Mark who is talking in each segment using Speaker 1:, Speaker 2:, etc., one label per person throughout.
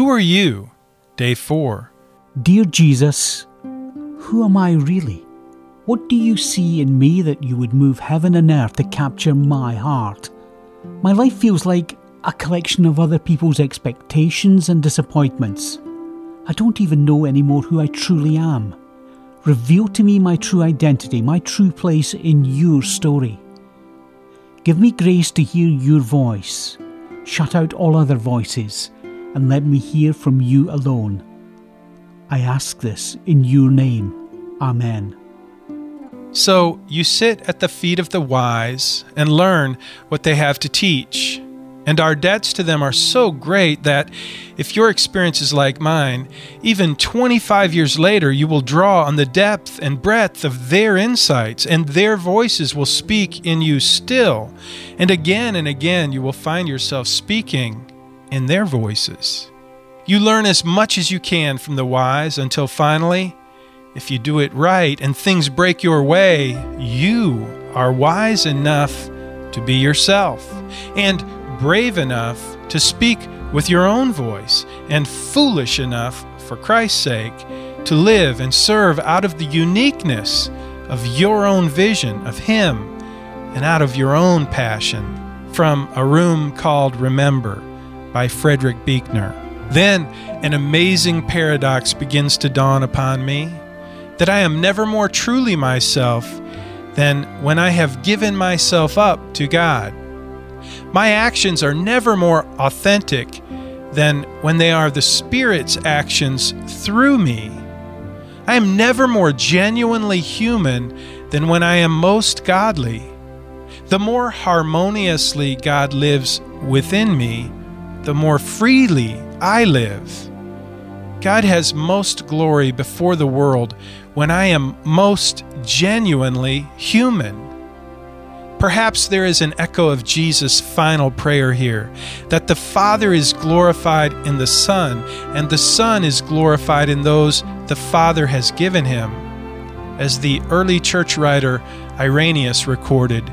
Speaker 1: Who are you? Day 4.
Speaker 2: Dear Jesus, who am I really? What do you see in me that you would move heaven and earth to capture my heart? My life feels like a collection of other people's expectations and disappointments. I don't even know anymore who I truly am. Reveal to me my true identity, my true place in your story. Give me grace to hear your voice. Shut out all other voices and let me hear from you alone. I ask this in your name. Amen.
Speaker 1: So you sit at the feet of the wise and learn what they have to teach. And our debts to them are so great that if your experience is like mine, even 25 years later, you will draw on the depth and breadth of their insights, and their voices will speak in you still. And again and again, you will find yourself speaking in their voices. You learn as much as you can from the wise until finally, if you do it right and things break your way, you are wise enough to be yourself and brave enough to speak with your own voice and foolish enough, for Christ's sake, to live and serve out of the uniqueness of your own vision of Him and out of your own passion. From A Room Called Remember by Frederick Buechner. Then an amazing paradox begins to dawn upon me that I am never more truly myself than when I have given myself up to God. My actions are never more authentic than when they are the Spirit's actions through me. I am never more genuinely human than when I am most godly. The more harmoniously God lives within me, the more freely I live. God has most glory before the world when I am most genuinely human. Perhaps there is an echo of Jesus' final prayer here that the Father is glorified in the Son, and the Son is glorified in those the Father has given him. As the early church writer Irenaeus recorded,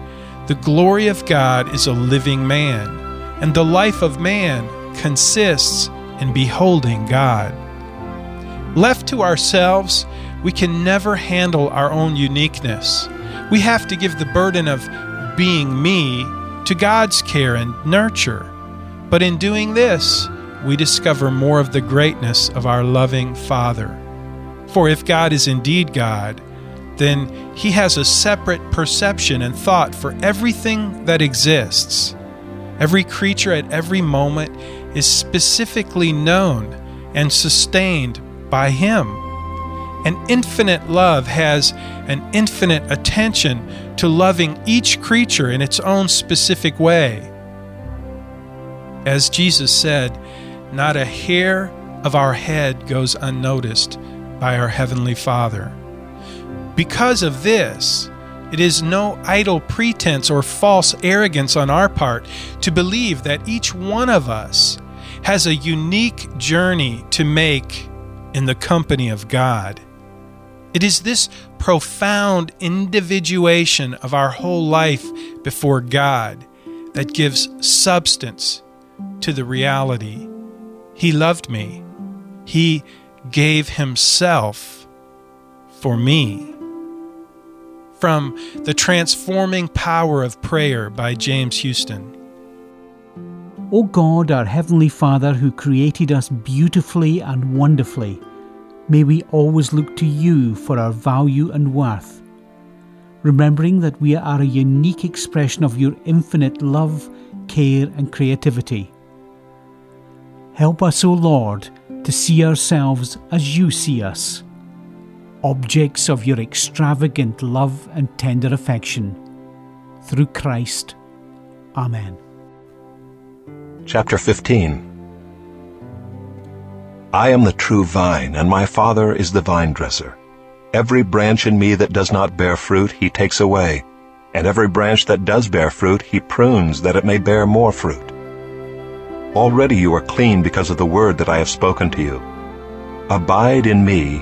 Speaker 1: the glory of God is a living man, and the life of man consists in beholding God. Left to ourselves, we can never handle our own uniqueness. We have to give the burden of being me to God's care and nurture. But in doing this, we discover more of the greatness of our loving Father. For if God is indeed God, then He has a separate perception and thought for everything that exists. Every creature at every moment is specifically known and sustained by Him. An infinite love has an infinite attention to loving each creature in its own specific way. As Jesus said, not a hair of our head goes unnoticed by our Heavenly Father. Because of this, it is no idle pretense or false arrogance on our part to believe that each one of us has a unique journey to make in the company of God. It is this profound individuation of our whole life before God that gives substance to the reality. He loved me. He gave Himself for me. From The Transforming Power of Prayer by James Houston.
Speaker 2: O God, our Heavenly Father, who created us beautifully and wonderfully, may we always look to you for our value and worth, remembering that we are a unique expression of your infinite love, care, and creativity. Help us, O Lord, to see ourselves as you see us, objects of your extravagant love and tender affection. Through Christ. Amen.
Speaker 3: Chapter 15 I am the true vine, and my Father is the vine dresser. Every branch in me that does not bear fruit, he takes away, and every branch that does bear fruit, he prunes, that it may bear more fruit. Already you are clean because of the word that I have spoken to you. Abide in me,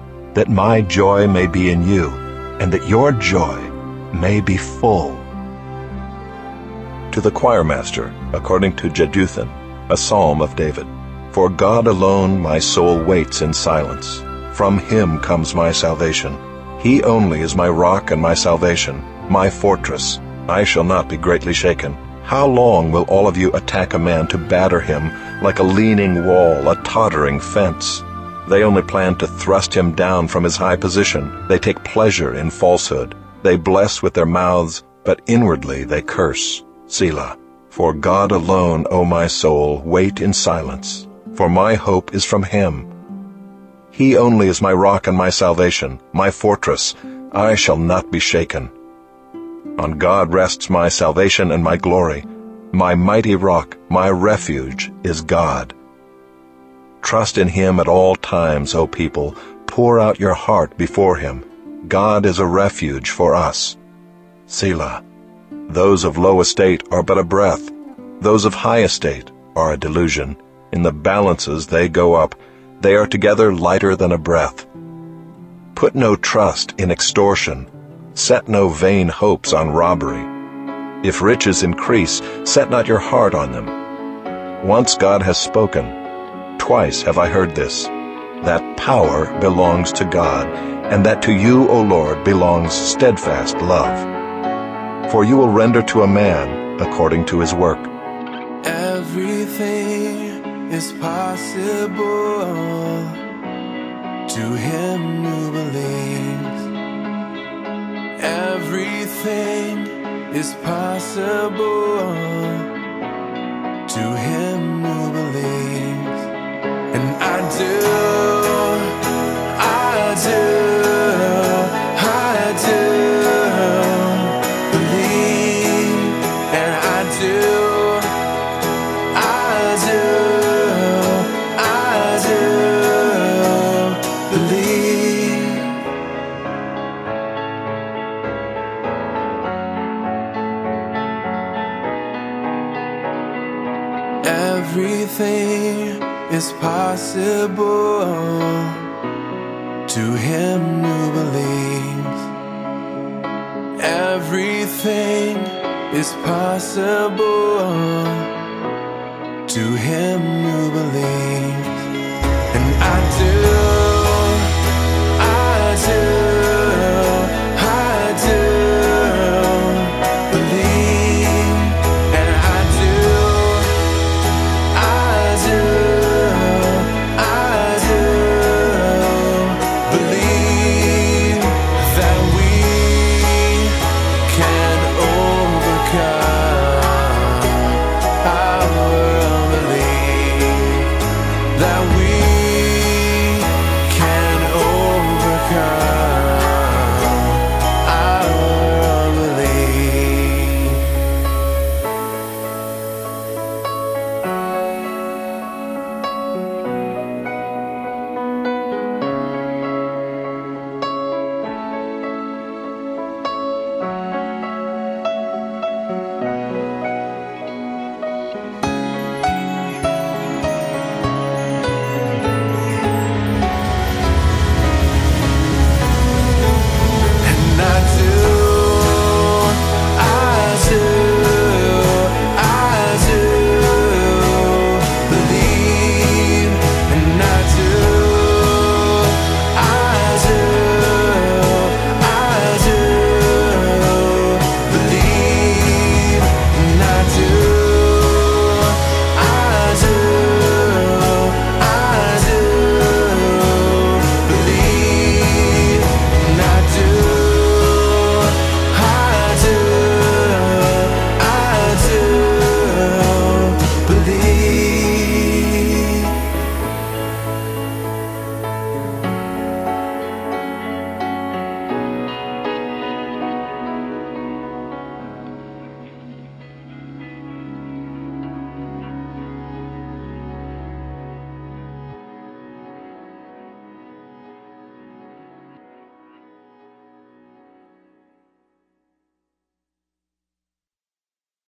Speaker 3: that my joy may be in you, and that your joy may be full. To the choirmaster, according to Jeduthun, a psalm of David. For God alone my soul waits in silence. From him comes my salvation. He only is my rock and my salvation, my fortress. I shall not be greatly shaken. How long will all of you attack a man to batter him like a leaning wall, a tottering fence? They only plan to thrust him down from his high position. They take pleasure in falsehood. They bless with their mouths, but inwardly they curse. Selah. For God alone, O my soul, wait in silence, for my hope is from him. He only is my rock and my salvation, my fortress. I shall not be shaken. On God rests my salvation and my glory. My mighty rock, my refuge, is God. Trust in him at all times, O people. Pour out your heart before him. God is a refuge for us. Selah. Those of low estate are but a breath. Those of high estate are a delusion. In the balances they go up. They are together lighter than a breath. Put no trust in extortion. Set no vain hopes on robbery. If riches increase, set not your heart on them. Once God has spoken, Twice have I heard this, that power belongs to God, and that to you, O Lord, belongs steadfast love. For you will render to a man according to his work.
Speaker 4: Everything is possible to him who believes. Everything is possible to him who believes. Everything is possible to him who believes, and I do.